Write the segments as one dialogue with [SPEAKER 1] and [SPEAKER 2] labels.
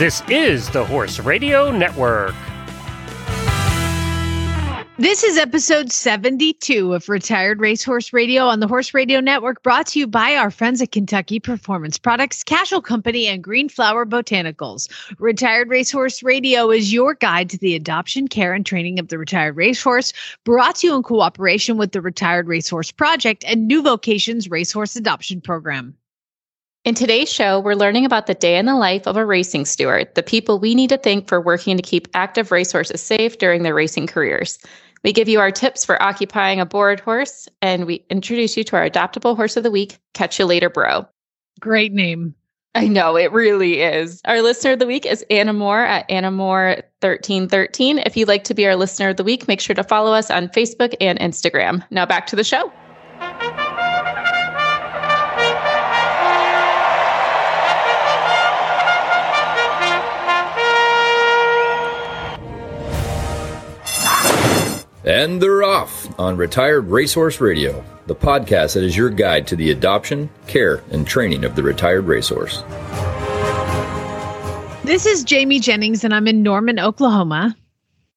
[SPEAKER 1] This is the Horse Radio Network.
[SPEAKER 2] This is episode 72 of Retired Racehorse Radio on the Horse Radio Network, brought to you by our friends at Kentucky Performance Products, Cashel Company, and Green Flower Botanicals. Retired Racehorse Radio is your guide to the adoption, care, and training of the retired racehorse, brought to you in cooperation with the Retired Racehorse Project and New Vocations Racehorse Adoption Program.
[SPEAKER 3] In today's show, we're learning about the day in the life of a racing steward, the people we need to thank for working to keep active racehorses safe during their racing careers. We give you our tips for occupying a bored horse, and we introduce you to our adoptable horse of the week. Catch you later, bro.
[SPEAKER 2] Great name.
[SPEAKER 3] I know it really is. Our listener of the week is Anna Moore at Anna Moore 1313. If you'd like to be our listener of the week, make sure to follow us on Facebook and Instagram. Now back to the show.
[SPEAKER 4] And they're off on Retired Racehorse Radio, the podcast that is your guide to the adoption, care, and training of the retired racehorse.
[SPEAKER 2] This is Jamie Jennings, and I'm in Norman, Oklahoma.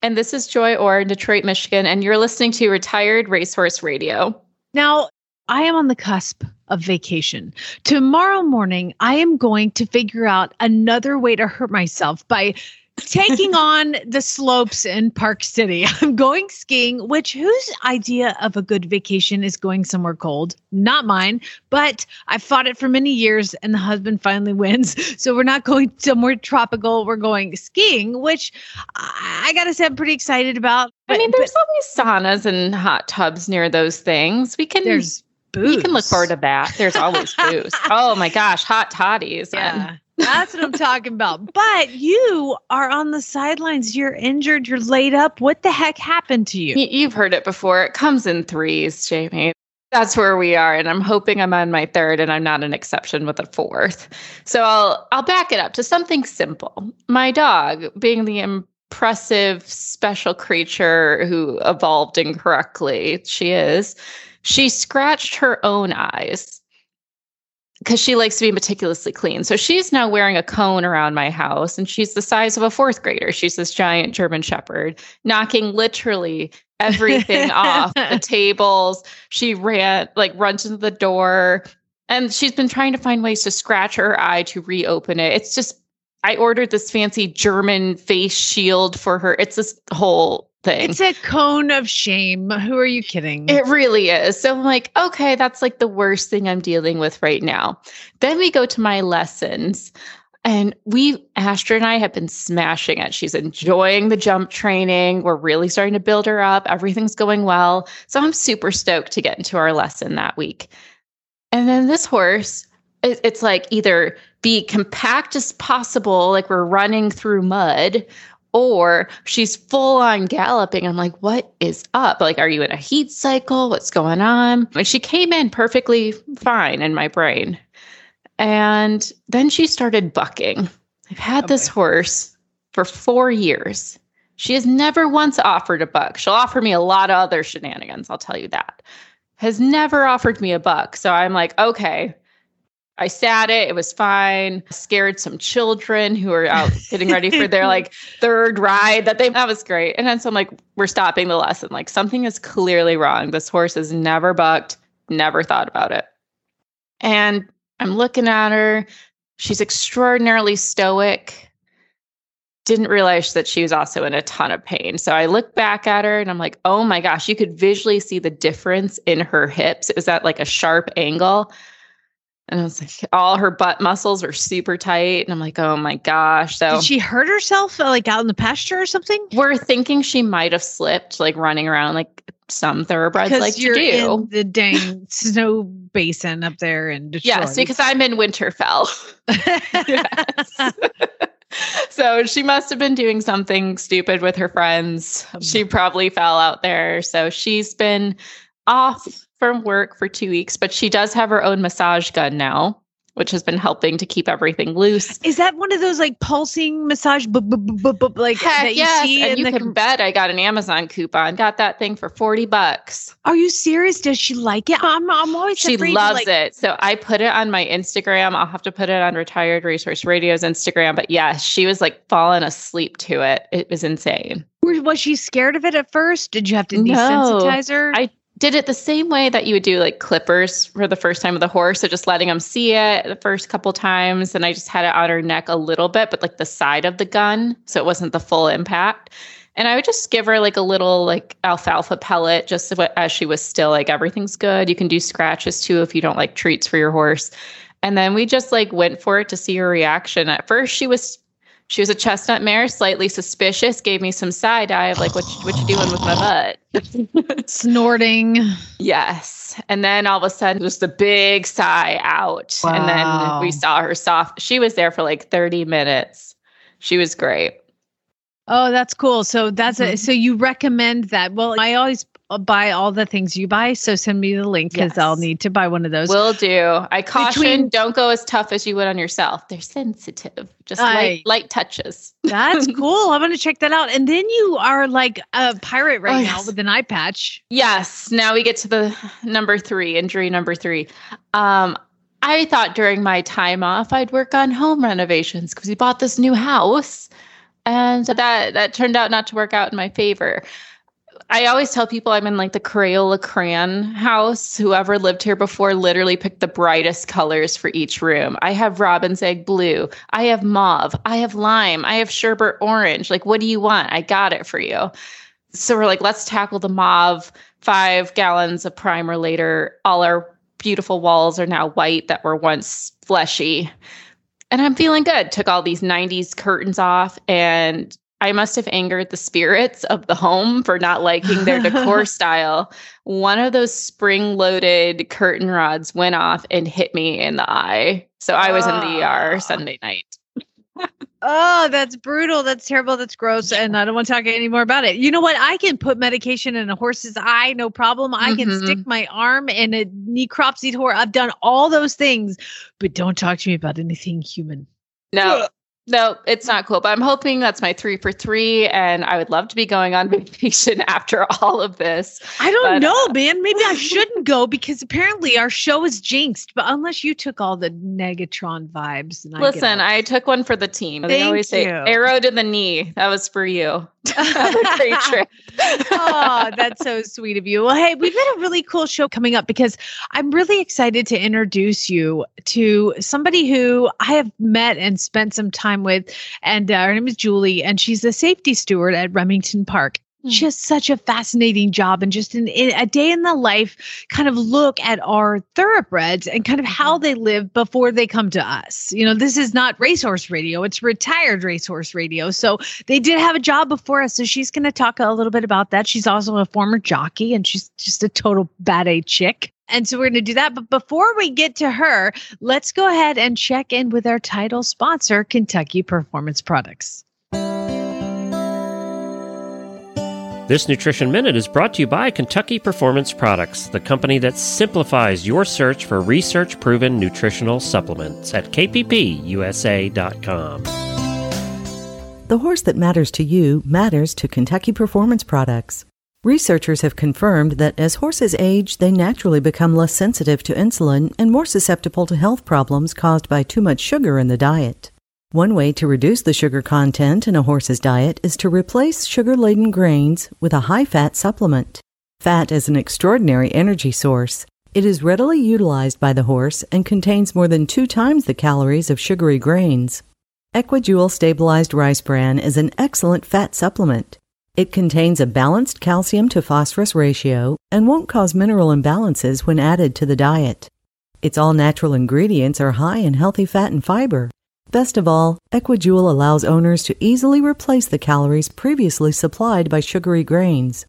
[SPEAKER 3] And this is Joy Orr in Detroit, Michigan, and you're listening to Retired Racehorse Radio.
[SPEAKER 2] Now, I am on the cusp of vacation. Tomorrow morning, I am going to figure out another way to hurt myself by taking on the slopes in Park City. I'm going skiing, which whose idea of a good vacation is going somewhere cold? Not mine, but I fought it for many years and the husband finally wins. So we're not going somewhere tropical. We're going skiing, which I, I got to say I'm pretty excited about.
[SPEAKER 3] But, I mean, there's but, always saunas and hot tubs near those things. We can
[SPEAKER 2] There's booze.
[SPEAKER 3] You can look forward to that. There's always booze. oh my gosh, hot toddies.
[SPEAKER 2] Yeah. And- that's what I'm talking about. But you are on the sidelines. You're injured. You're laid up. What the heck happened to you?
[SPEAKER 3] You've heard it before. It comes in threes, Jamie. That's where we are. And I'm hoping I'm on my third and I'm not an exception with a fourth. So I'll I'll back it up to something simple. My dog, being the impressive special creature who evolved incorrectly, she is, she scratched her own eyes because she likes to be meticulously clean. So she's now wearing a cone around my house and she's the size of a fourth grader. She's this giant German shepherd, knocking literally everything off the tables. She ran, like, runs into the door and she's been trying to find ways to scratch her eye to reopen it. It's just, I ordered this fancy German face shield for her. It's this whole thing.
[SPEAKER 2] It's a cone of shame. Who are you kidding?
[SPEAKER 3] It really is. So I'm like, okay, that's like the worst thing I'm dealing with right now. Then we go to my lessons. And we, Astra and I have been smashing it. She's enjoying the jump training. We're really starting to build her up. Everything's going well. So I'm super stoked to get into our lesson that week. And then this horse, it's like either be compact as possible, like we're running through mud, or she's full on galloping. I'm like, what is up? Like, are you in a heat cycle? What's going on? And she came in perfectly fine in my brain. And then she started bucking. I've had okay. this horse for four years. She has never once offered a buck. She'll offer me a lot of other shenanigans, I'll tell you that. Has never offered me a buck. So I'm like, okay, I sat it. It was fine. Scared some children who were out getting ready for their like third ride that they that was great. And then so I'm like, we're stopping the lesson. Like something is clearly wrong. This horse has never bucked, never thought about it. And I'm looking at her. She's extraordinarily stoic. Didn't realize that she was also in a ton of pain. So I look back at her and I'm like, oh my gosh, you could visually see the difference in her hips. It was at like a sharp angle. And I was like, all her butt muscles were super tight. And I'm like, oh my gosh. So
[SPEAKER 2] did she hurt herself uh, like out in the pasture or something?
[SPEAKER 3] We're thinking she might have slipped, like running around like some thoroughbreds like to do.
[SPEAKER 2] In the dang snow basin up there in Detroit.
[SPEAKER 3] Yes, because I'm in Winterfell. so she must have been doing something stupid with her friends. She probably fell out there. So she's been off from work for two weeks, but she does have her own massage gun now. which has been helping to keep everything loose.
[SPEAKER 2] Is that one of those like pulsing massage, bu- bu- bu- bu- like
[SPEAKER 3] Heck
[SPEAKER 2] that you
[SPEAKER 3] yes.
[SPEAKER 2] see
[SPEAKER 3] and
[SPEAKER 2] in
[SPEAKER 3] you
[SPEAKER 2] the?
[SPEAKER 3] can
[SPEAKER 2] com-
[SPEAKER 3] bet I got an Amazon coupon. Got that thing for 40 bucks.
[SPEAKER 2] Are you serious? Does she like it? I'm, I'm always
[SPEAKER 3] She loves
[SPEAKER 2] like,
[SPEAKER 3] it. So I put it on my Instagram. I'll have to put it on Retired Racehorse Radio's Instagram. But yeah, she was like falling asleep to it. It was insane.
[SPEAKER 2] Was was she scared of it at first? Did you have to
[SPEAKER 3] No.
[SPEAKER 2] desensitize her?
[SPEAKER 3] I did it the same way that you would do like clippers for the first time with a horse. So just letting them see it the first couple times. And I just had it on her neck a little bit, but like the side of the gun. So it wasn't the full impact. And I would just give her like a little like alfalfa pellet just as she was still like everything's good. You can do scratches too if you don't like treats for your horse. And then we just like went for it to see her reaction. At first she was she was a chestnut mare, slightly suspicious, gave me some side eye of like what you- what you doing with my butt.
[SPEAKER 2] Snorting.
[SPEAKER 3] Yes. And then all of a sudden, just a big sigh out. And then we saw her soft. She was there for like 30 minutes. She was great.
[SPEAKER 2] Oh, that's cool. So that's a,
[SPEAKER 3] Mhm.
[SPEAKER 2] so you recommend that. Well, I always buy all the things you buy. So send me the link because I'll need to buy one of those.
[SPEAKER 3] Will do. I caution
[SPEAKER 2] Between-
[SPEAKER 3] don't go as tough as you would on yourself. They're sensitive, just
[SPEAKER 2] Aye.
[SPEAKER 3] light, light touches.
[SPEAKER 2] That's cool. I'm going to check that out. And then you are like a pirate right
[SPEAKER 3] Oh,
[SPEAKER 2] now
[SPEAKER 3] yes.
[SPEAKER 2] with an eye patch.
[SPEAKER 3] Yes. Now we get to the number three, injury number three. Um, I thought during my time off I'd work on home renovations because we bought this new house. And that that turned out not to work out in my favor. I always tell people I'm in like the Crayola crayon house. Whoever lived here before literally picked the brightest colors for each room. I have robin's egg blue. I have mauve. I have lime. I have sherbet orange. Like, what do you want? I got it for you. So we're like, let's tackle the mauve. Five gallons of primer later, all our beautiful walls are now white that were once fleshy. And I'm feeling good. Took all these 90s curtains off and I must have angered the spirits of the home for not liking their decor style. One of those spring loaded curtain rods went off and hit me in the eye. So I was in the. ER Sunday night.
[SPEAKER 2] Oh, that's brutal. That's terrible. That's gross. And I don't want to talk any more about it. You know what? I can put medication in a horse's eye, no problem. I can
[SPEAKER 3] Mhm.
[SPEAKER 2] stick my arm in a necropsy horse. I've done all those things, but don't talk to me about anything human.
[SPEAKER 3] No, no, it's not cool. But I'm hoping that's my three for three. And I would love to be going on vacation after all of this.
[SPEAKER 2] I don't
[SPEAKER 3] But,
[SPEAKER 2] know, uh, man. Maybe I shouldn't go because apparently our show is jinxed. But unless you took all the Negatron vibes, and I
[SPEAKER 3] Listen,
[SPEAKER 2] all-
[SPEAKER 3] I took one for the team. They
[SPEAKER 2] Thank
[SPEAKER 3] always say
[SPEAKER 2] you.
[SPEAKER 3] arrow to the knee. That was for you. Great trip.
[SPEAKER 2] oh, that's so sweet of you. Well, hey, we've got a really cool show coming up because I'm really excited to introduce you to somebody who I have met and spent some time with. And uh, her name is Julie, and she's a safety steward at Remington Park.
[SPEAKER 3] Hmm.
[SPEAKER 2] Just such a fascinating job, and just an, in a day in the life kind of look at our thoroughbreds and kind of how they live before they come to us. You know, this is not racehorse radio, it's retired racehorse radio. So they did have a job before us. So she's going to talk a little bit about that. She's also a former jockey and she's just a total bad A chick. And so we're going to do that. But before we get to her, let's go ahead and check in with our title sponsor, Kentucky Performance Products.
[SPEAKER 1] This Nutrition Minute is brought to you by Kentucky Performance Products, the company that simplifies your search for research proven nutritional supplements at kppusa.com.
[SPEAKER 5] The horse that matters to you matters to Kentucky Performance Products. Researchers have confirmed that as horses age, they naturally become less sensitive to insulin and more susceptible to health problems caused by too much sugar in the diet. One way to reduce the sugar content in a horse's diet is to replace sugar laden grains with a high fat supplement. Fat is an extraordinary energy source. It is readily utilized by the horse and contains more than two times the calories of sugary grains. Equijewel stabilized rice bran is an excellent fat supplement. It contains a balanced calcium to phosphorus ratio and won't cause mineral imbalances when added to the diet. Its all natural ingredients are high in healthy fat and fiber. Best of all, Equijewel allows owners to easily replace the calories previously supplied by sugary grains.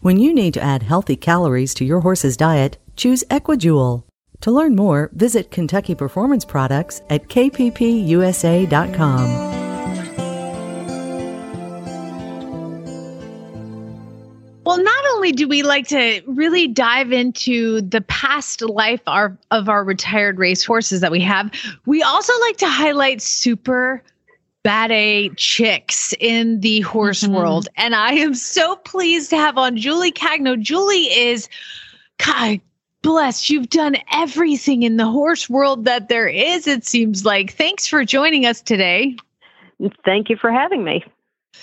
[SPEAKER 5] When you need to add healthy calories to your horse's diet, choose Equijewel. To learn more, visit Kentucky Performance Products at kppusa.com.
[SPEAKER 2] Well, Well, not only do we like to really dive into the past life our, of our retired race horses that we have, we also like to highlight super bad A chicks in the horse mm-hmm. world. And I am so pleased to have on Julie Cagno. Julie is, God bless, you've done everything in the horse world that there is, it seems like. Thanks for joining us today.
[SPEAKER 6] Thank you for having me.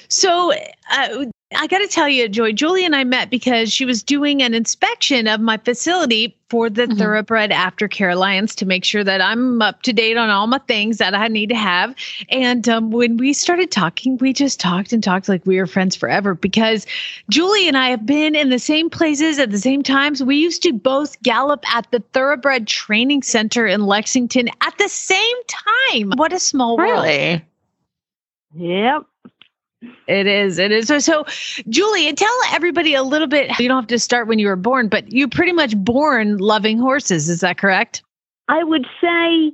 [SPEAKER 2] So, uh, I got to tell you, Joy, Julie and I met because she was doing an inspection of my facility for the mm-hmm. Thoroughbred Aftercare Alliance to make sure that I'm up to date on all my things that I need to have. And um, when we started talking, we just talked and talked like we were friends forever because Julie and I have been in the same places at the same times. We used to both gallop at the Thoroughbred Training Center in Lexington at the same time. What a small
[SPEAKER 3] really?
[SPEAKER 2] world.
[SPEAKER 3] Really?
[SPEAKER 6] Yep.
[SPEAKER 2] It is. It is. So, so, Julie, tell everybody a little bit. You don't have to start when you were born, but you pretty much born loving horses. Is that correct?
[SPEAKER 6] I would say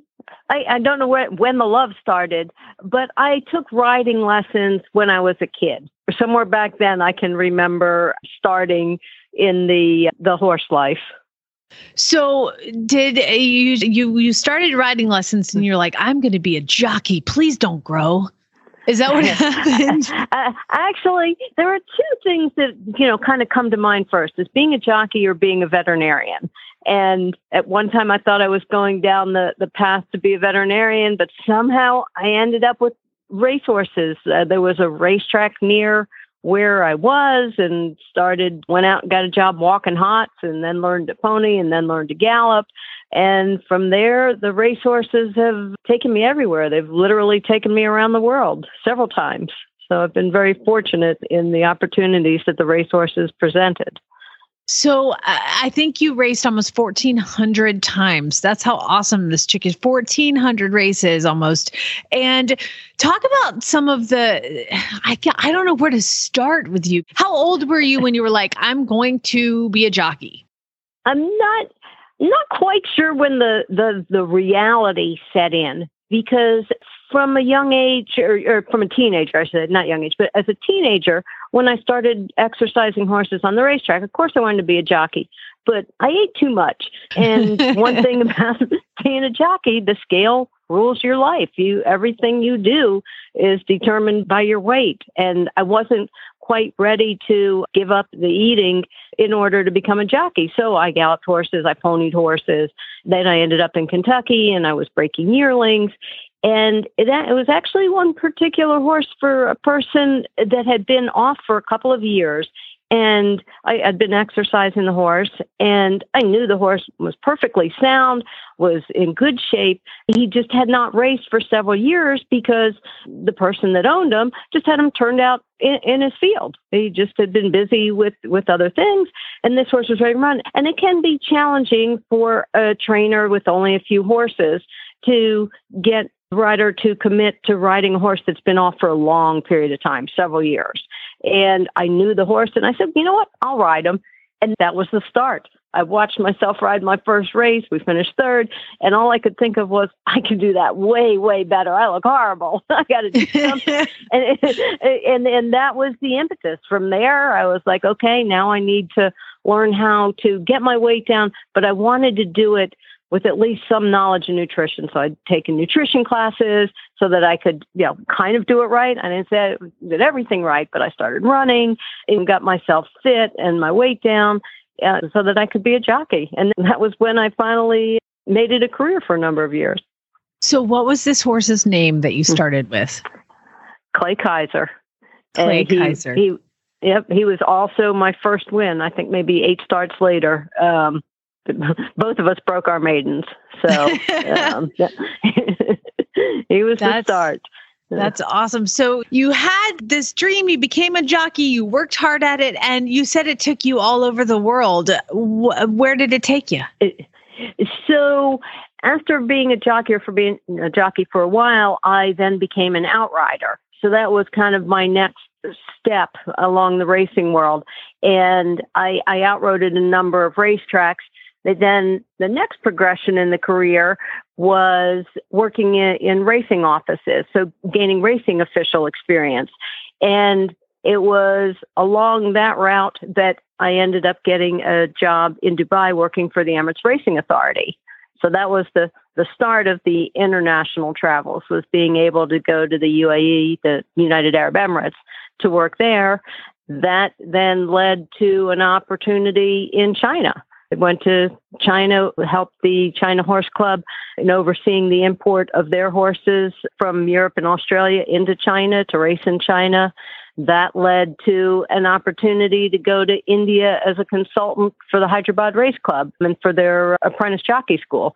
[SPEAKER 6] I, I don't know where, when the love started, but I took riding lessons when I was a kid. Somewhere back then, I can remember starting in the the horse life.
[SPEAKER 2] So, did you you you started riding lessons and you're like, I'm going to be a jockey. Please don't grow. Is that what happened?
[SPEAKER 6] uh, actually, there are two things that you know kind of come to mind first: is being a jockey or being a veterinarian. And at one time, I thought I was going down the the path to be a veterinarian, but somehow I ended up with racehorses. Uh, there was a racetrack near where I was and started, went out and got a job walking hots and then learned to pony and then learned to gallop. And from there, the racehorses have taken me everywhere. They've literally taken me around the world several times. So I've been very fortunate in the opportunities that the racehorses presented.
[SPEAKER 2] So I think you raced almost 1,400 times. That's how awesome this chick is. 1,400 races almost. And talk about some of the, I, I don't know where to start with you. How old were you when you were like, I'm going to be a jockey?
[SPEAKER 6] I'm not not quite sure when the the the reality set in because from a young age or, or, from a teenager, I said, not young age, but as a teenager, when I started exercising horses on the racetrack, of course I wanted to be a jockey, but I ate too much. And one thing about being a jockey, the scale rules your life. You everything you do is determined by your weight. And I wasn't quite ready to give up the eating in order to become a jockey. So I galloped horses, I ponied horses. Then I ended up in Kentucky and I was breaking yearlings. And it, it was actually one particular horse for a person that had been off for a couple of years. And I had been exercising the horse, and I knew the horse was perfectly sound, was in good shape. He just had not raced for several years because the person that owned him just had him turned out in, in his field. He just had been busy with, with other things, and this horse was ready to run. And it can be challenging for a trainer with only a few horses to get rider to commit to riding a horse that's been off for a long period of time, several years. And I knew the horse and I said, you know what? I'll ride him. And that was the start. I watched myself ride my first race. We finished third, and all I could think of was, I can do that way, way better. I look horrible. I got to do something. and, and and that was the impetus. From there, I was like, okay, now I need to learn how to get my weight down, but I wanted to do it with at least some knowledge in nutrition. So I'd taken nutrition classes so that I could, you know, kind of do it right. I didn't say I did everything right, but I started running and got myself fit and my weight down uh, so that I could be a jockey. And that was when I finally made it a career for a number of years.
[SPEAKER 2] So what was this horse's name that you hmm. started with?
[SPEAKER 6] Clay Kaiser.
[SPEAKER 2] Clay he, Kaiser.
[SPEAKER 6] He, yep, he was also my first win. I think maybe eight starts later. Um, both of us broke our maidens. So um, he was that's, the start.
[SPEAKER 2] That's awesome. So you had this dream, you became a jockey, you worked hard at it, and you said it took you all over the world. Where did it take you?
[SPEAKER 6] so after being a jockey or for being a jockey for a while, I then became an outrider. So that was kind of my next step along the racing world. And I, I outrode a number of racetracks then the next progression in the career was working in, in racing offices, so gaining racing official experience. And it was along that route that I ended up getting a job in Dubai working for the Emirates Racing Authority. So that was the, the start of the international travels was being able to go to the UAE, the United Arab Emirates, to work there. That then led to an opportunity in China. I went to China, helped the China Horse Club in overseeing the import of their horses from Europe and Australia into China to race in China. That led to an opportunity to go to India as a consultant for the Hyderabad Race Club and for their apprentice jockey school.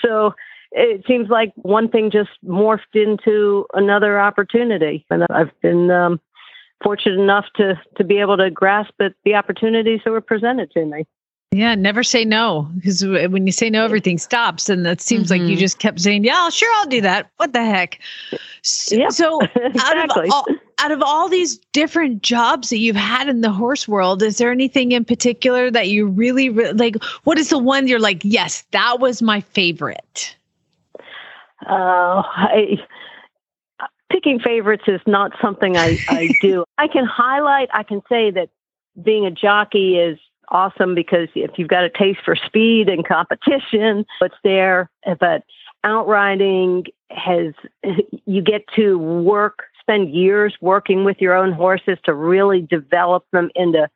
[SPEAKER 6] So it seems like one thing just morphed into another opportunity. And I've been um, fortunate enough to, to be able to grasp at the opportunities that were presented to me.
[SPEAKER 2] Yeah, never say no because when you say no, everything stops, and that seems mm-hmm. like you mm-hmm. just kept saying, "Yeah, sure, I'll do that." What the heck? So,
[SPEAKER 6] yeah,
[SPEAKER 2] so
[SPEAKER 6] exactly.
[SPEAKER 2] out of all, out of all these different jobs that you've had in the horse world, is there anything in particular that you really, like? What is the one you're like? Yes, that was my favorite.
[SPEAKER 6] Uh, I, picking favorites is not something I, I do. I can highlight. I can say that being a jockey is awesome because if you've got a taste for speed and competition, it's there. But outriding has, you get to work, spend years working with your own horses to really develop them into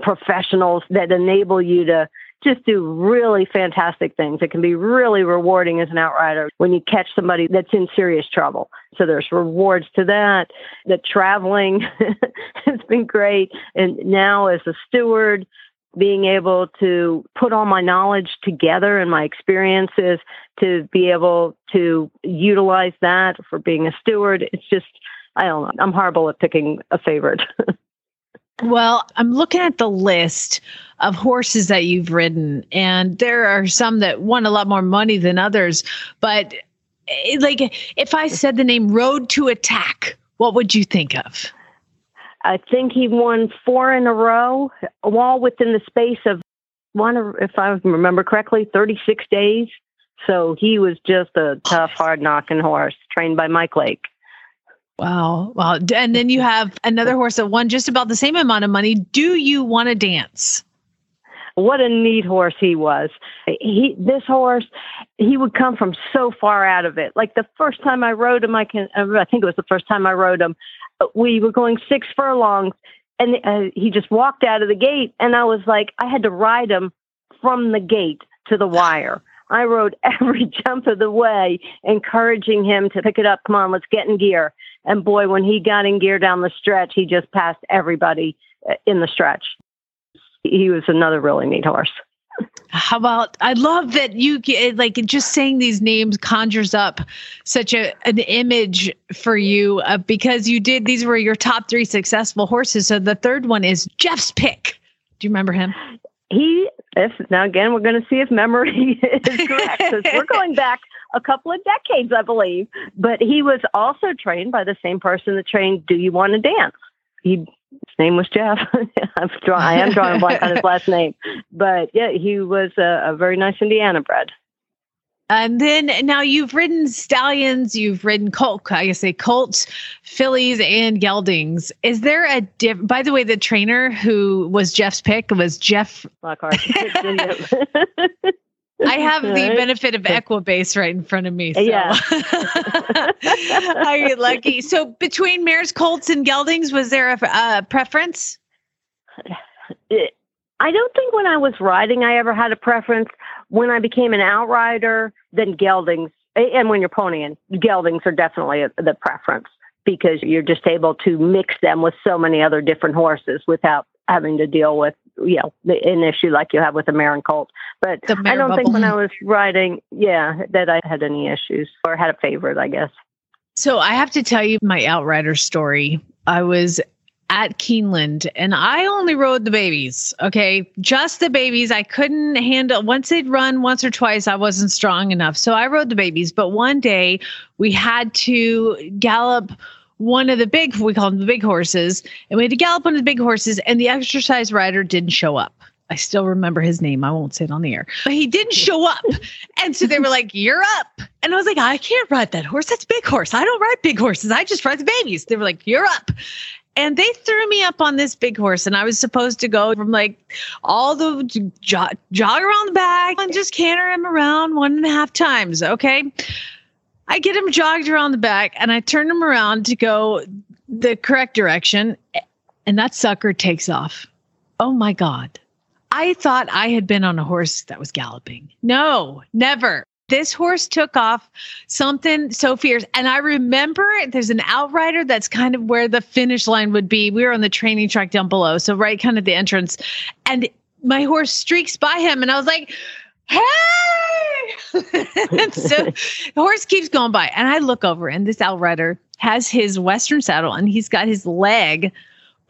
[SPEAKER 6] professionals that enable you to just do really fantastic things. It can be really rewarding as an outrider when you catch somebody that's in serious trouble. So there's rewards to that. The traveling has been great. And now as a steward, being able to put all my knowledge together and my experiences to be able to utilize that for being a steward. It's just, I don't know. I'm horrible at picking a favorite.
[SPEAKER 2] well, I'm looking at the list of horses that you've ridden, and there are some that won a lot more money than others. But eh, like, if I said the name Road to Attack, what would you think of?
[SPEAKER 6] I think he won four in a row, all within the space of one, if I remember correctly, 36 days. So he was just a tough, hard knocking horse trained by Mike Lake.
[SPEAKER 2] Wow. Wow. And then you have another horse that won just about the same amount of money. Do you want to dance?
[SPEAKER 6] What a neat horse he was. He this horse, he would come from so far out of it. Like the first time I rode him, I can I think it was the first time I rode him we were going six furlongs and uh, he just walked out of the gate and i was like i had to ride him from the gate to the wire i rode every jump of the way encouraging him to pick it up come on let's get in gear and boy when he got in gear down the stretch he just passed everybody uh, in the stretch he was another really neat horse
[SPEAKER 2] how about I love that you like just saying these names conjures up such a an image for you uh, because you did these were your top 3 successful horses so the third one is Jeff's pick. Do you remember him?
[SPEAKER 6] He if now again we're going to see if memory is correct we're going back a couple of decades I believe but he was also trained by the same person that trained Do You Want to Dance. He his name was Jeff. I'm draw, I am drawing a blank on his last name, but yeah, he was a, a very nice Indiana bred.
[SPEAKER 2] And then now you've ridden stallions, you've ridden colt, I guess say colts, fillies, and geldings. Is there a diff? By the way, the trainer who was Jeff's pick was Jeff
[SPEAKER 6] Lockhart.
[SPEAKER 2] I have the benefit of Equibase right in front of me. So.
[SPEAKER 6] Yeah.
[SPEAKER 2] Are you lucky? So between mares, colts, and geldings, was there a, a preference?
[SPEAKER 6] I don't think when I was riding, I ever had a preference. When I became an outrider, then geldings, and when you're ponying, geldings are definitely the preference because you're just able to mix them with so many other different horses without having to deal with you know an issue like you have with the and colt. But I don't bubble. think when I was riding, yeah, that I had any issues or had a favorite, I guess.
[SPEAKER 2] So I have to tell you my outrider story. I was at Keeneland and I only rode the babies. Okay. Just the babies. I couldn't handle once they'd run once or twice, I wasn't strong enough. So I rode the babies. But one day we had to gallop one of the big, we call them the big horses, and we had to gallop of the big horses, and the exercise rider didn't show up. I still remember his name. I won't say it on the air, but he didn't show up. And so they were like, You're up. And I was like, I can't ride that horse. That's big horse. I don't ride big horses. I just ride the babies. They were like, You're up. and they threw me up on this big horse and i was supposed to go from like all the jog, jog around the back and just canter him around one and a half times okay i get him jogged around the back and i turn him around to go the correct direction and that sucker takes off oh my god I thought I had been on a horse that was galloping. No, never this horse took off something so fierce. And I remember there's an outrider that's kind of where the finish line would be. We were on the training track down below. So, right kind of the entrance. And my horse streaks by him. And I was like, hey! so the horse keeps going by. And I look over, and this outrider has his Western saddle and he's got his leg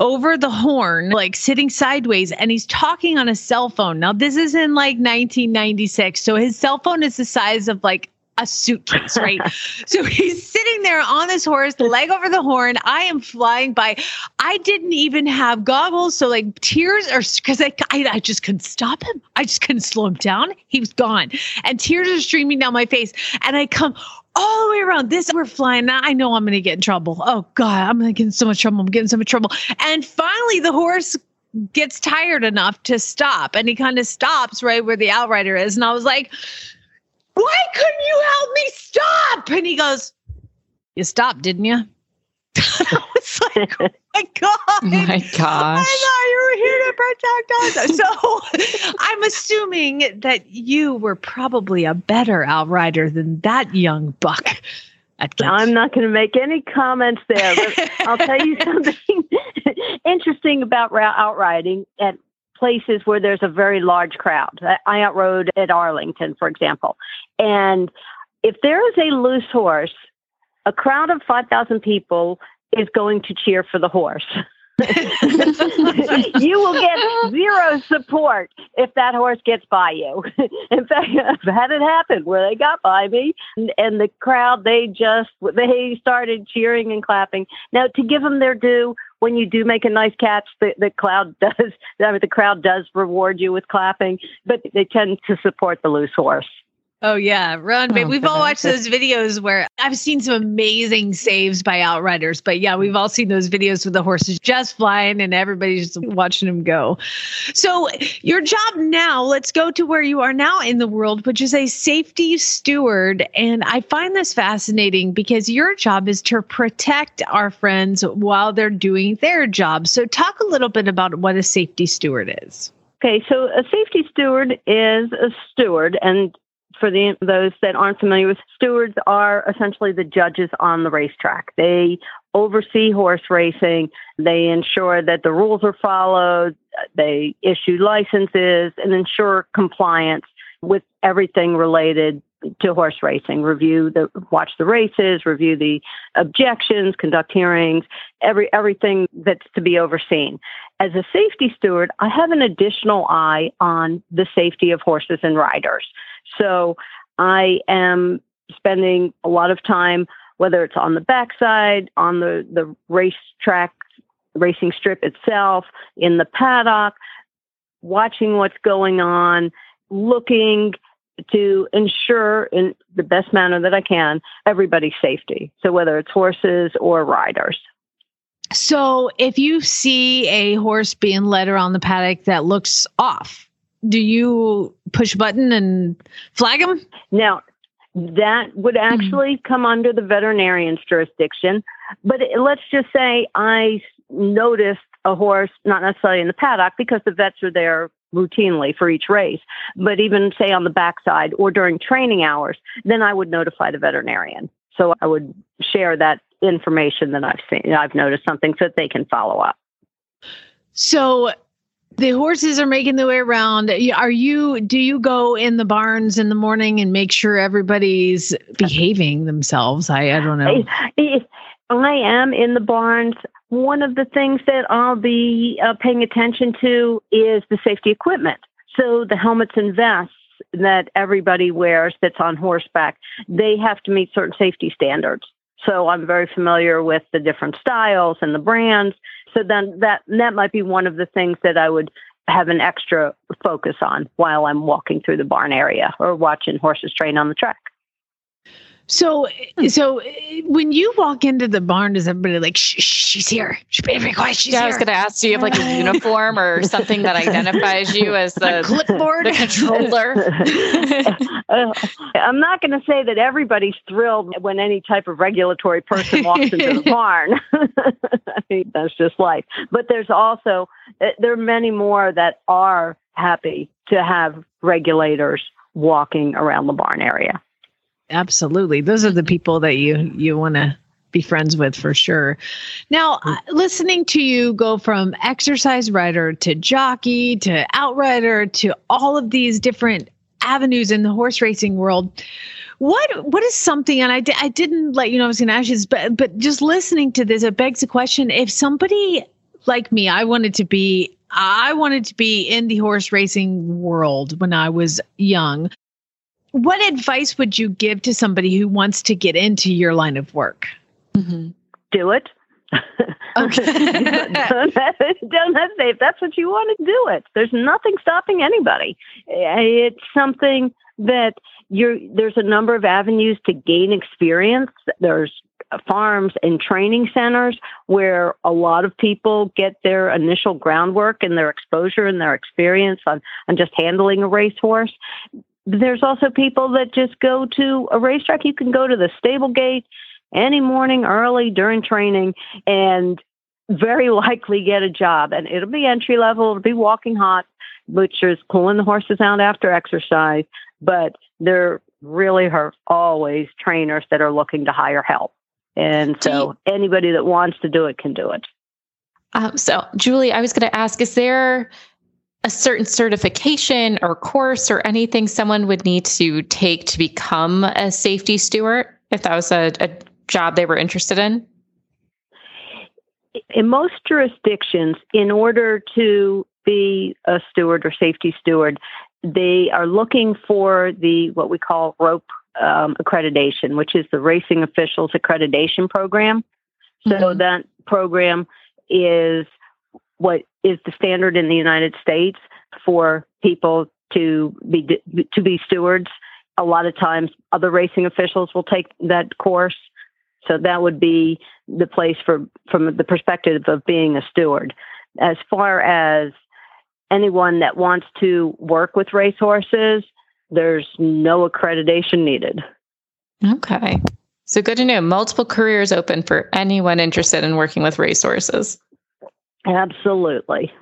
[SPEAKER 2] over the horn, like sitting sideways, and he's talking on a cell phone. Now, this is in like 1996. So his cell phone is the size of like a suitcase, right? so he's sitting there on this horse, leg over the horn. I am flying by. I didn't even have goggles. So, like, tears are because I, I, I, just couldn't stop him. I just couldn't slow him down. He was gone. And tears are streaming down my face. And I come all the way around. This we're flying. Now I know I'm going to get in trouble. Oh God, I'm going to get in so much trouble. I'm getting so much trouble. And finally, the horse gets tired enough to stop, and he kind of stops right where the outrider is. And I was like, "Why couldn't you help me stop?" And he goes, "You stopped, didn't you?" I was like, oh my God. Oh
[SPEAKER 3] my gosh.
[SPEAKER 2] I thought you were here to protect us. So I'm assuming that you were probably a better outrider than that young buck.
[SPEAKER 6] I'm not going to make any comments there, but I'll tell you something interesting about outriding at places where there's a very large crowd. I outrode at Arlington, for example. And if there is a loose horse, a crowd of 5,000 people is going to cheer for the horse. you will get zero support if that horse gets by you. In fact, I've had it happen where they got by me and, and the crowd, they just, they started cheering and clapping. Now, to give them their due, when you do make a nice catch, the, the crowd does, I mean, the crowd does reward you with clapping, but they tend to support the loose horse.
[SPEAKER 2] Oh yeah, run, babe. Oh, we've all watched those videos where I've seen some amazing saves by outriders, but yeah, we've all seen those videos with the horses just flying and everybody's just watching them go. So your job now, let's go to where you are now in the world, which is a safety steward. And I find this fascinating because your job is to protect our friends while they're doing their job. So talk a little bit about what a safety steward is.
[SPEAKER 6] Okay, so a safety steward is a steward, and for the, those that aren't familiar with stewards are essentially the judges on the racetrack. They oversee horse racing. They ensure that the rules are followed. They issue licenses and ensure compliance with everything related to horse racing. Review the watch the races, review the objections, conduct hearings, every everything that's to be overseen. As a safety steward, I have an additional eye on the safety of horses and riders. So I am spending a lot of time, whether it's on the backside, on the, the racetrack, racing strip itself, in the paddock, watching what's going on, looking to ensure in the best manner that I can everybody's safety. So whether it's horses or riders.
[SPEAKER 2] So if you see a horse being led around the paddock that looks off, do you push a button and flag them?
[SPEAKER 6] Now, that would hmm. actually mm-hmm. come under the veterinarian's jurisdiction. But let's just say I noticed a horse, not necessarily in the paddock, because the vets are there routinely for each race, but even say on the backside or during training hours, then I would notify the veterinarian. So I would share that information that I've seen, I've noticed something so that they can follow up.
[SPEAKER 2] So the horses are making their way around. Are you? Do you go in the barns in the morning and make sure everybody's behaving themselves? I I don't know.
[SPEAKER 6] I, am in the barns. One of the things that I'll be uh, paying attention to is the safety equipment. So the helmets and vests that everybody wears that's on horseback, they have to meet certain safety standards. So I'm very familiar with the different styles and the brands. So then that that might be one of the things that I would have an extra focus on while I'm walking through the barn area or watching horses train on the track.
[SPEAKER 2] So, so uh, when you walk into the barn, does everybody like, shh, shh, she's here? She better be quiet. She's
[SPEAKER 3] yeah,
[SPEAKER 2] here.
[SPEAKER 3] I was going to ask, do you have like a uniform or something that identifies you as the
[SPEAKER 2] a clipboard,
[SPEAKER 3] the controller?
[SPEAKER 6] uh, I'm not going to say that everybody's thrilled when any type of regulatory person walks into the barn. I mean, that's just life. But there's also uh, there are many more that are happy to have regulators walking around the barn area.
[SPEAKER 2] Absolutely. Those are the people that you you want to be friends with for sure. Now, uh, listening to you go from exercise rider to jockey to outrider to all of these different avenues in the horse racing world, what what is something? And I di- I didn't let you know I was going to ask you this, but but just listening to this, it begs the question: if somebody like me, I wanted to be I wanted to be in the horse racing world when I was young what advice would you give to somebody who wants to get into your line of work?
[SPEAKER 3] Mm-hmm.
[SPEAKER 6] Do it.
[SPEAKER 2] Okay.
[SPEAKER 6] don't, don't hesitate. If that's what you want to do it. There's nothing stopping anybody. It's something that you're there's a number of avenues to gain experience. There's farms and training centers where a lot of people get their initial groundwork and their exposure and their experience on, on just handling a racehorse there's also people that just go to a racetrack. You can go to the stable gate any morning early during training and very likely get a job. And it'll be entry level, it'll be walking hot, is pulling the horses out after exercise. But there really are always trainers that are looking to hire help. And so you, anybody that wants to do it can do it.
[SPEAKER 3] Um, so, Julie, I was going to ask is there a certain certification or course or anything someone would need to take to become a safety steward if that was a, a job they were interested in?
[SPEAKER 6] In most jurisdictions, in order to be a steward or safety steward, they are looking for the what we call ROAP um, accreditation, which is the Racing Officials Accreditation Program. So mm-hmm. that program is what is the standard in the United States for people to be to be stewards. A lot of times, other racing officials will take that course. So that would be the place for from the perspective of being a steward. As far as anyone that wants to work with racehorses, there's no accreditation needed.
[SPEAKER 3] Okay. So good to know. Multiple careers open for anyone interested in working with racehorses.
[SPEAKER 6] Absolutely.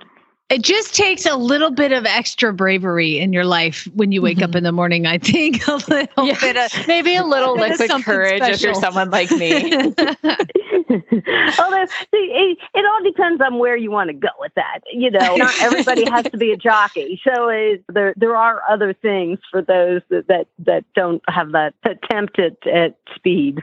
[SPEAKER 2] It just takes a little bit of extra bravery in your life when you wake mm-hmm. up in the morning. I think a little yeah. bit of
[SPEAKER 3] maybe a little liquid courage special. if you're someone like me. well,
[SPEAKER 6] it, it, all depends on where you want to go with that. You know, not everybody has to be a jockey. So it, there there are other things for those that that, that don't have that attempt at, at speed.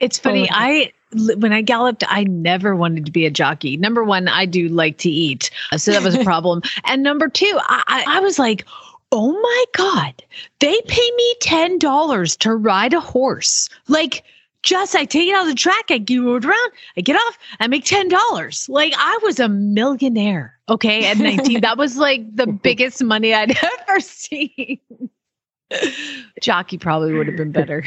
[SPEAKER 2] It's funny. I when I galloped, I never wanted to be a jockey. Number one, I do like to eat, uh, so that was a problem. and number two, I, I was like, oh my god, they pay me ten dollars to ride a horse. Like, just I take it out of the track, I go around, I get off, I make ten dollars. Like I was a millionaire. Okay, at nineteen, that was like the biggest money I'd ever seen. Jockey probably would have been better.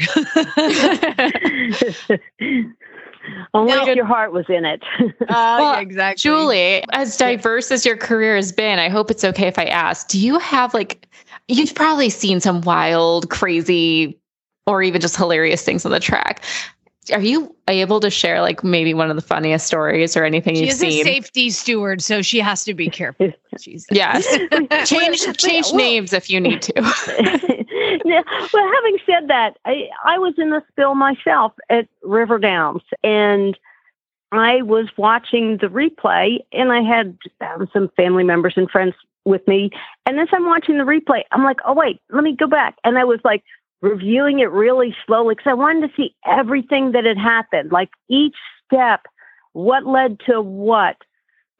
[SPEAKER 6] Only if your heart was in it.
[SPEAKER 2] uh, well, exactly.
[SPEAKER 3] Julie, as diverse as your career has been, I hope it's okay if I ask, do you have like, you've probably seen some wild, crazy, or even just hilarious things on the track. Are you able to share like maybe one of the funniest stories or anything
[SPEAKER 2] she
[SPEAKER 3] you've seen?
[SPEAKER 2] She's a safety steward, so she has to be careful.
[SPEAKER 3] Jesus. Yes. change change well, names if you need to.
[SPEAKER 6] well, having said that, I, I was in the spill myself at River Downs and I was watching the replay and I had um, some family members and friends with me. And as I'm watching the replay, I'm like, oh, wait, let me go back. And I was like, reviewing it really slowly because I wanted to see everything that had happened, like each step, what led to what.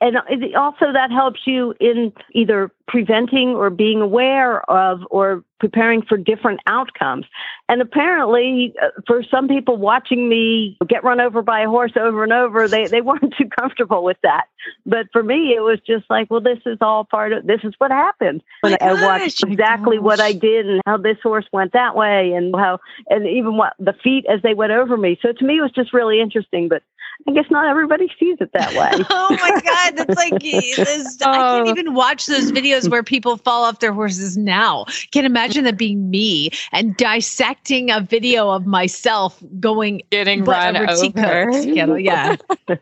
[SPEAKER 6] And also that helps you in either preventing or being aware of or preparing for different outcomes. And apparently, uh, for some people watching me get run over by a horse over and over, they, they weren't too comfortable with that. But for me, it was just like, well, this is all part of this is what happened. When I watched exactly what I did and how this horse went that way and how, and even what the feet as they went over me. So to me, it was just really interesting. But I guess not everybody sees it that way.
[SPEAKER 2] oh my God. That's like, this, oh. I can't oh. even watch those videos where people fall off their horses now. Can't imagine that being me and dissecting a video of myself going
[SPEAKER 3] getting run over.
[SPEAKER 2] yeah.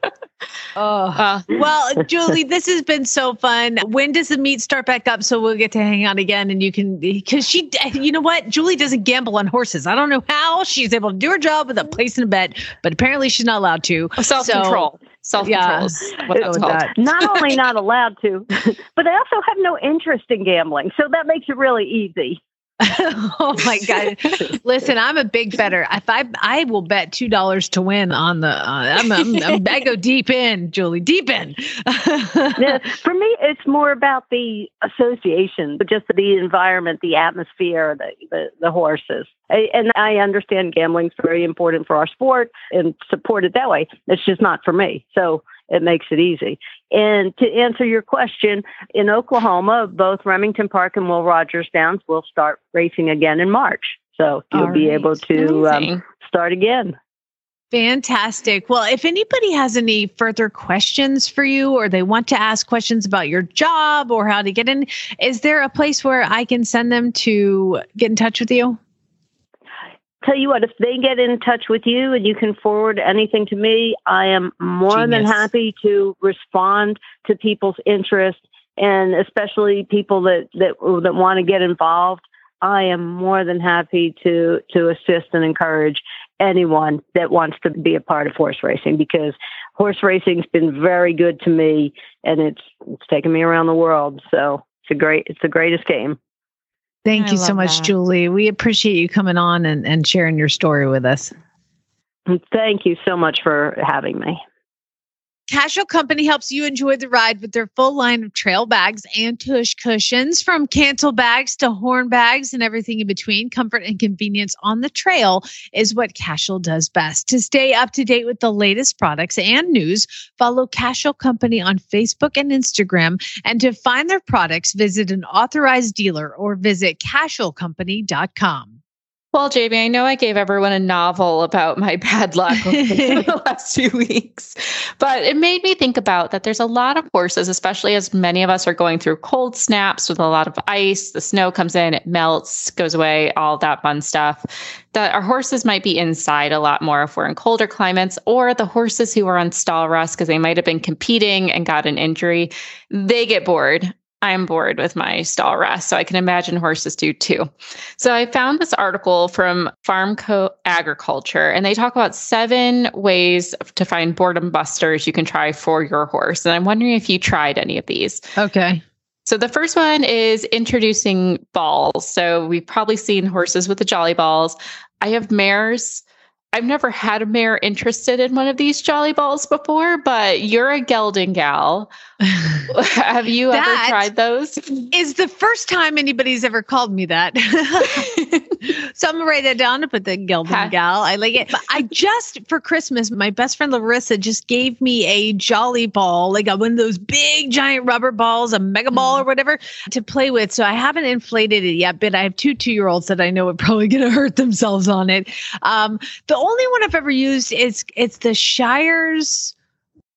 [SPEAKER 2] oh. Uh. Well, Julie, this has been so fun. When does the meet start back up so we'll get to hang out again and you can, because she, you know what? Julie doesn't gamble on horses. I don't know how she's able to do her job with a place in a bet, but apparently she's not allowed to.
[SPEAKER 3] Self control. So, Self control yeah. what that's called.
[SPEAKER 6] Not only not allowed to, but they also have no interest in gambling. So that makes it really easy.
[SPEAKER 2] oh my god! Listen, I'm a big better. If I I will bet two dollars to win on the. Uh, I'm, I'm, I'm, i go deep in, Julie, deep in.
[SPEAKER 6] yeah, for me, it's more about the association, but just the environment, the atmosphere, the the, the horses. I, and I understand gambling's very important for our sport and support it that way. It's just not for me. So it makes it easy. And to answer your question, in Oklahoma, both Remington Park and Will Rogers Downs will start racing again in March. So you'll All be right. able to um, start again.
[SPEAKER 2] Fantastic. Well, if anybody has any further questions for you or they want to ask questions about your job or how to get in, is there a place where I can send them to get in touch with you?
[SPEAKER 6] Tell you what, if they get in touch with you and you can forward anything to me, I am more Genius. than happy to respond to people's interest and especially people that, that, that want to get involved. I am more than happy to, to assist and encourage anyone that wants to be a part of horse racing because horse racing's been very good to me and it's, it's taken me around the world. So it's a great, it's the greatest game.
[SPEAKER 2] Thank I you so much, that. Julie. We appreciate you coming on and, and sharing your story with us.
[SPEAKER 6] Thank you so much for having me.
[SPEAKER 2] Cashel Company helps you enjoy the ride with their full line of trail bags and tush cushions, from cantle bags to horn bags and everything in between. Comfort and convenience on the trail is what Cashel does best. To stay up to date with the latest products and news, follow Cashel Company on Facebook and Instagram. And to find their products, visit an authorized dealer or visit cashelcompany.com.
[SPEAKER 3] Well, Jamie, I know I gave everyone a novel about my bad luck the last few weeks, but it made me think about that there's a lot of horses, especially as many of us are going through cold snaps with a lot of ice. The snow comes in, it melts, goes away, all that fun stuff. That our horses might be inside a lot more if we're in colder climates, or the horses who are on stall rest because they might have been competing and got an injury, they get bored I'm bored with my stall rest. So I can imagine horses do too. So I found this article from Farmco Agriculture, and they talk about seven ways to find boredom busters you can try for your horse. And I'm wondering if you tried any of these.
[SPEAKER 2] Okay.
[SPEAKER 3] So the first one is introducing balls. So we've probably seen horses with the jolly balls. I have mares I've never had a mare interested in one of these jolly balls before, but you're a gelding gal. Have you ever tried those?
[SPEAKER 2] Is the first time anybody's ever called me that. so I'm gonna write that down to put the gelding ha- gal. I like it. But I just for Christmas, my best friend Larissa just gave me a jolly ball, like one of those big giant rubber balls, a mega ball mm. or whatever, to play with. So I haven't inflated it yet, but I have two two year olds that I know are probably gonna hurt themselves on it. Um, the only one I've ever used is it's the Shire's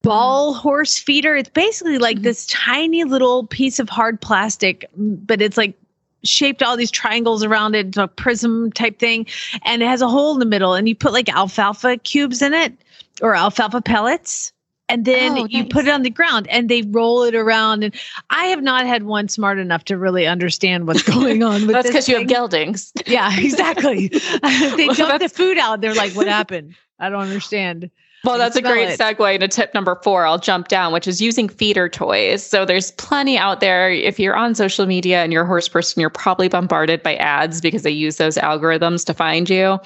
[SPEAKER 2] ball horse feeder. It's basically like mm-hmm. this tiny little piece of hard plastic, but it's like shaped all these triangles around it, it's a prism type thing, and it has a hole in the middle. And you put like alfalfa cubes in it or alfalfa pellets. And then oh, you put it on the ground and they roll it around. And I have not had one smart enough to really understand what's going on with
[SPEAKER 3] That's because you have geldings.
[SPEAKER 2] Yeah, exactly. they well, dump the food out. They're like, what happened? I don't understand.
[SPEAKER 3] Well, that's a great it. segue into tip number four. I'll jump down, which is using feeder toys. So there's plenty out there. If you're on social media and you're a horse person, you're probably bombarded by ads because they use those algorithms to find you.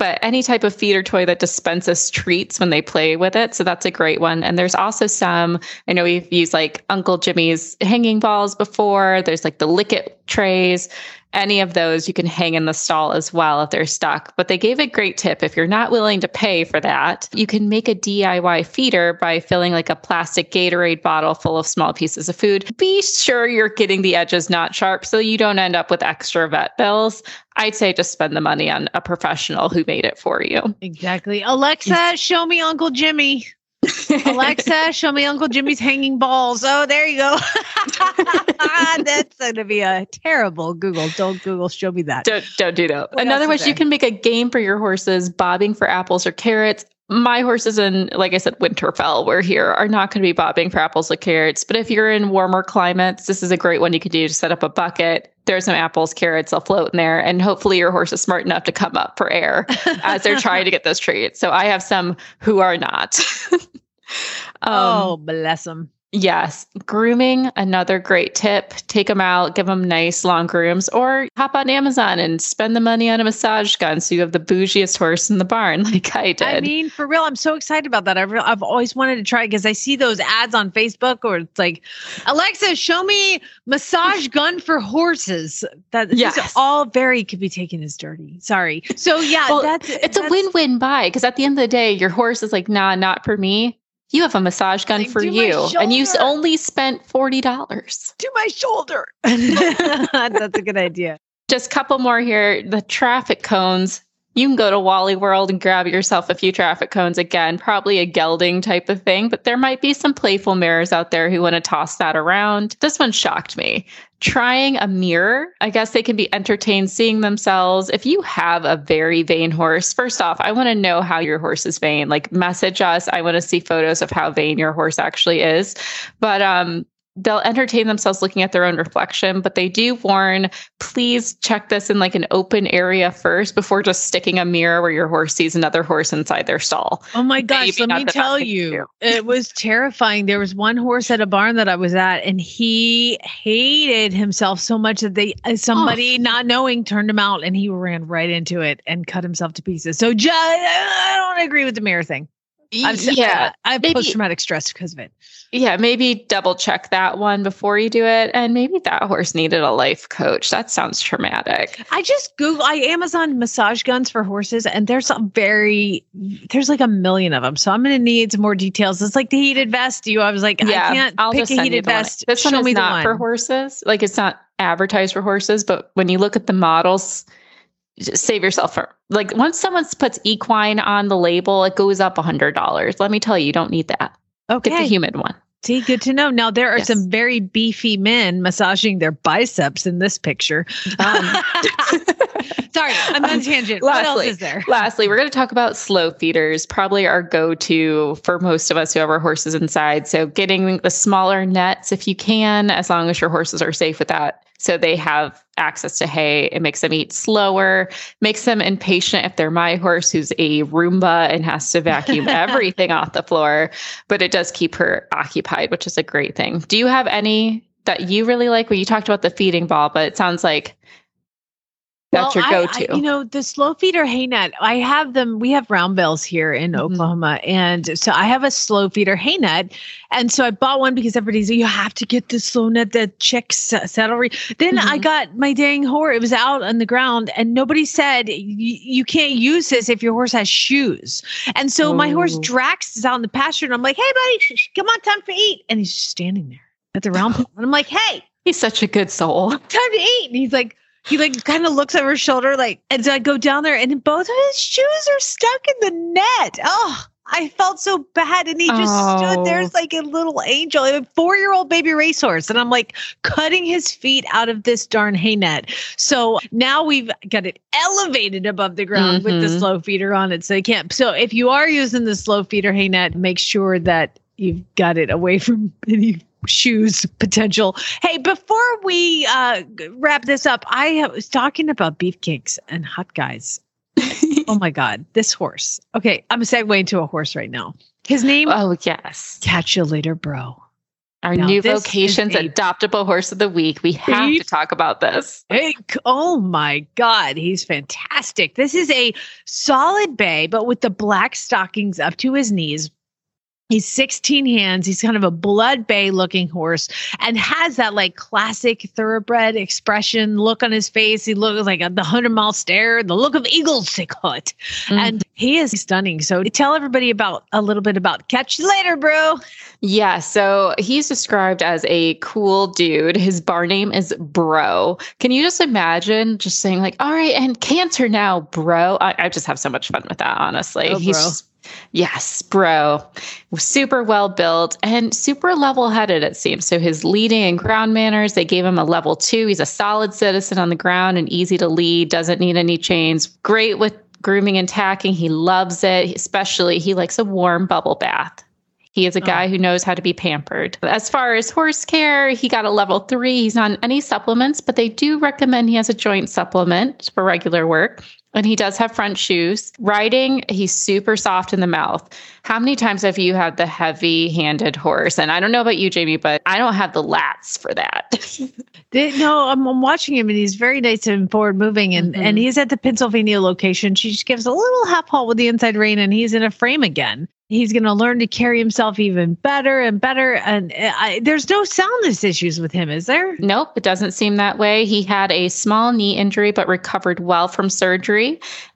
[SPEAKER 3] But any type of feeder toy that dispenses treats when they play with it. So that's a great one. And there's also some, I know we've used like Uncle Jimmy's hanging balls before. There's like the Likit trays any of those you can hang in the stall as well if they're stuck. But they gave a great tip. If you're not willing to pay for that, you can make a DIY feeder by filling like a plastic Gatorade bottle full of small pieces of food. Be sure you're getting the edges not sharp so you don't end up with extra vet bills. I'd say just spend the money on a professional who made it for you.
[SPEAKER 2] Exactly. Alexa, show me Uncle Jimmy. Alexa, show me Uncle Jimmy's hanging balls. Oh, there you go. That's going to be a terrible Google. Don't Google, show me that.
[SPEAKER 3] Don't, don't do that. What Another way you can make a game for your horses, bobbing for apples or carrots. My horses in, like I said, Winterfell, we're here, are not going to be bobbing for apples or carrots. But if you're in warmer climates, this is a great one you could do to set up a bucket. There's some apples, carrots, they'll float in there. And hopefully your horse is smart enough to come up for air as they're trying to get those treats. So I have some who are not.
[SPEAKER 2] um, oh, bless them.
[SPEAKER 3] Yes. Grooming, another great tip. Take them out, give them nice long grooms, or hop on Amazon and spend the money on a massage gun so you have the bougiest horse in the barn, like I did.
[SPEAKER 2] I mean, for real, I'm so excited about that. I've, re- I've always wanted to try because I see those ads on Facebook or it's like, Alexa, show me massage gun for horses. That yes. all very could be taken as dirty. Sorry. So, yeah, well, that's
[SPEAKER 3] it's
[SPEAKER 2] that's,
[SPEAKER 3] a win win buy because at the end of the day, your horse is like, nah, not for me you have a massage gun like, for you, and you only spent $40.
[SPEAKER 2] To my shoulder. That's a good idea.
[SPEAKER 3] Just a couple more here. The traffic cones. You can go to Wally World and grab yourself a few traffic cones again, probably a gelding type of thing, but there might be some playful mirrors out there who want to toss that around. This one shocked me trying a mirror. I guess they can be entertained seeing themselves. If you have a very vain horse, first off, I want to know how your horse is vain. Like message us. I want to see photos of how vain your horse actually is. But um they'll entertain themselves looking at their own reflection, but they do warn please check this in like an open area first before just sticking a mirror where your horse sees another horse inside their stall.
[SPEAKER 2] Oh my gosh, Maybe let me tell you, it was terrifying. There was one horse at a barn that I was at, and he hated himself so much that they uh, somebody oh. not knowing turned him out and he ran right into it and cut himself to pieces. So just, I don't agree with the mirror thing. I'm, yeah, I have post traumatic stress because of it.
[SPEAKER 3] Yeah, maybe double check that one before you do it. And maybe that horse needed a life coach. That sounds traumatic.
[SPEAKER 2] I just Google, I Amazon massage guns for horses, and there's a very, there's like a million of them. So I'm going to need some more details. It's like the heated vest. You, I was like, yeah, I can't I'll pick a heated vest.
[SPEAKER 3] One. This Show one is not one. for horses. Like it's not advertised for horses, but when you look at the models, save yourself from like once someone puts equine on the label, it goes up a hundred dollars. Let me tell you, you don't need that. Okay. Get the human one.
[SPEAKER 2] See, good to know. Now there are yes. some very beefy men massaging their biceps in this picture. Um, sorry, I'm on tangent. What else is there?
[SPEAKER 3] Lastly, we're going to talk about slow feeders. Probably our go-to for most of us who have our horses inside. So getting the smaller nets if you can, as long as your horses are safe with that. So they have access to hay. It makes them eat slower, makes them impatient if they're my horse who's a Roomba and has to vacuum everything off the floor. But it does keep her occupied, which is a great thing. Do you have any that you really like? Well, you talked about the feeding ball, but it sounds like that's well, your go-to.
[SPEAKER 2] I, you know, the slow feeder hay net. I have them. We have round bales here in mm-hmm. Oklahoma, and so I have a slow feeder hay net. And so I bought one because everybody's like, you have to get the slow net that chicks settle. Then mm-hmm. I got my dang horse. It was out on the ground, and nobody said you can't use this if your horse has shoes. And so my horse oh. Drax is out in the pasture, and I'm like, hey buddy, come on, time for eat. And he's just standing there at the round bale, and I'm like, hey.
[SPEAKER 3] He's such a good soul.
[SPEAKER 2] Time to eat. And he's like, he like kind of looks over his shoulder, like, and so I go down there, and both of his shoes are stuck in the net. Oh, I felt so bad. And he just oh. stood there as like a little angel, a four year old baby racehorse. And I'm like cutting his feet out of this darn hay net. So now we've got it elevated above the ground mm-hmm. with the mm-hmm. slow feeder on it. So you can't. So if you are using the slow feeder hay net, make sure that you've got it away from any shoes potential. Hey, before we uh, wrap this up, I was talking about beefcakes and hot guys. oh my God, this horse. Okay, I'm segueing to a horse right now. His name.
[SPEAKER 3] Oh yes.
[SPEAKER 2] Catch you later, bro.
[SPEAKER 3] Our
[SPEAKER 2] Now,
[SPEAKER 3] new vocations
[SPEAKER 2] a-
[SPEAKER 3] adoptable horse of the week. We have to talk about this.
[SPEAKER 2] Hey, c- oh my God, he's fantastic. This is a solid bay, but with the black stockings up to his knees. He's 16 hands. He's kind of a blood bay looking horse and has that like classic thoroughbred expression look on his face. He looks like the 100 mile stare, the look of Eagle Sickhoot.
[SPEAKER 3] Mm.
[SPEAKER 2] And he is stunning. So tell everybody about a little bit about Catch You Later, bro.
[SPEAKER 3] Yeah, so he's described as a cool dude. His bar name is Bro. Can you just imagine just saying like, "All right, and cancer now, bro"? I, I just have so much fun with that. Honestly,
[SPEAKER 2] Oh,
[SPEAKER 3] he's yes, bro. Super well built and super level headed. It seems so. His leading and ground manners. They gave him a level two. He's a solid citizen on the ground and easy to lead. Doesn't need any chains. Great with grooming and tacking. He loves it. Especially he likes a warm bubble bath. He is a guy oh. who knows how to be pampered. As far as horse care, he got a level three. He's on any supplements, but they do recommend he has a joint supplement for regular work. And he does have front shoes. Riding, he's super soft in the mouth. How many times have you had the heavy handed horse? And I don't know about you, Jamie, but I don't have the lats for that.
[SPEAKER 2] No, I'm, I'm watching him and he's very nice and forward moving. And,
[SPEAKER 3] Mhm.
[SPEAKER 2] and he's at the Pennsylvania location. She just gives a little half halt with the inside rein and he's in a frame again. He's going to learn to carry himself even better and better. And uh, I, there's no soundness issues with him, is there?
[SPEAKER 3] Nope, it doesn't seem that way. He had a small knee injury, but recovered well from surgery.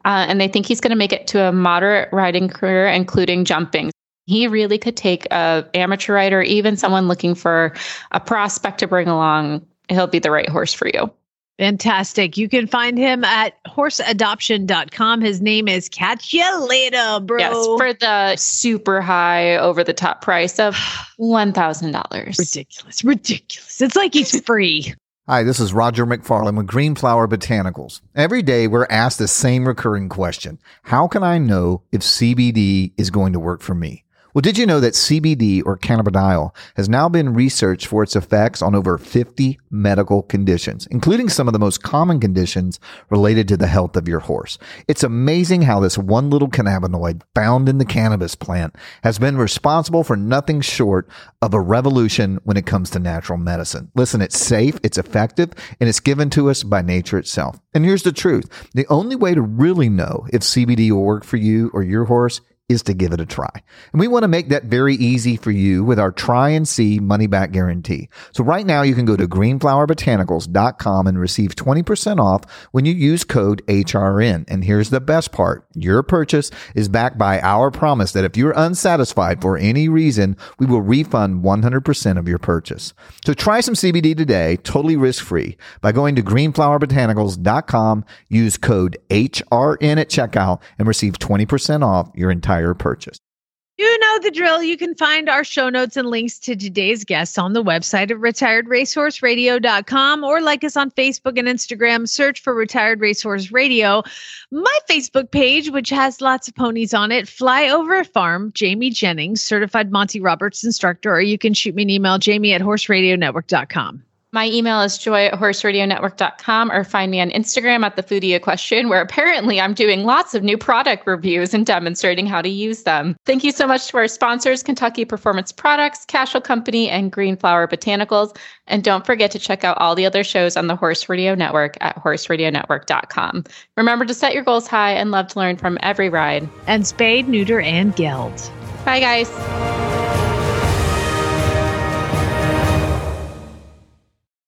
[SPEAKER 3] Uh, and they think he's going to make it to a moderate riding career, including jumping. He really could take a amateur rider, even someone looking for a prospect to bring along. He'll be the right horse for you.
[SPEAKER 2] Fantastic. You can find him at horseadoption.com. His name is Catch You Later, bro.
[SPEAKER 3] Yes, for the super high over the top price of $1,000.
[SPEAKER 2] ridiculous. Ridiculous. It's like he's free.
[SPEAKER 7] Hi, this is Roger McFarlane with Green Flower Botanicals. Every day we're asked the same recurring question. How can I know if CBD is going to work for me? Well, did you know that CBD or cannabidiol has now been researched for its effects on over 50 medical conditions, including some of the most common conditions related to the health of your horse? It's amazing how this one little cannabinoid found in the cannabis plant has been responsible for nothing short of a revolution when it comes to natural medicine. Listen, it's safe, it's effective, and it's given to us by nature itself. And here's the truth. The only way to really know if CBD will work for you or your horse is to give it a try. And we want to make that very easy for you with our try and see money back guarantee. So right now you can go to greenflowerbotanicals.com and receive 20% off when you use code HRN. And here's the best part. Your purchase is backed by our promise that if you're unsatisfied for any reason, we will refund 100% of your purchase. So try some CBD today, totally risk-free by going to greenflowerbotanicals.com, use code HRN at checkout and receive 20% off your entire purchase.
[SPEAKER 2] You know the drill. You can find our show notes and links to today's guests on the website at retiredracehorseradio.com or like us on Facebook and Instagram. Search for Retired Racehorse Radio. My Facebook page, which has lots of ponies on it, Fly Over Farm, Jamie Jennings, certified Monty Roberts instructor, or you can shoot me an email, jamie at horseradionetwork.com.
[SPEAKER 3] My email is joy at horseradionetwork.com or find me on Instagram at the foodie question, where apparently I'm doing lots of new product reviews and demonstrating how to use them. Thank you so much to our sponsors, Kentucky Performance Products, Cashel Company, and Green Flower Botanicals. And don't forget to check out all the other shows on the Horse Radio Network at horseradionetwork.com. Remember to set your goals high and love to learn from every ride.
[SPEAKER 2] And spade, neuter, and geld.
[SPEAKER 3] Bye, guys.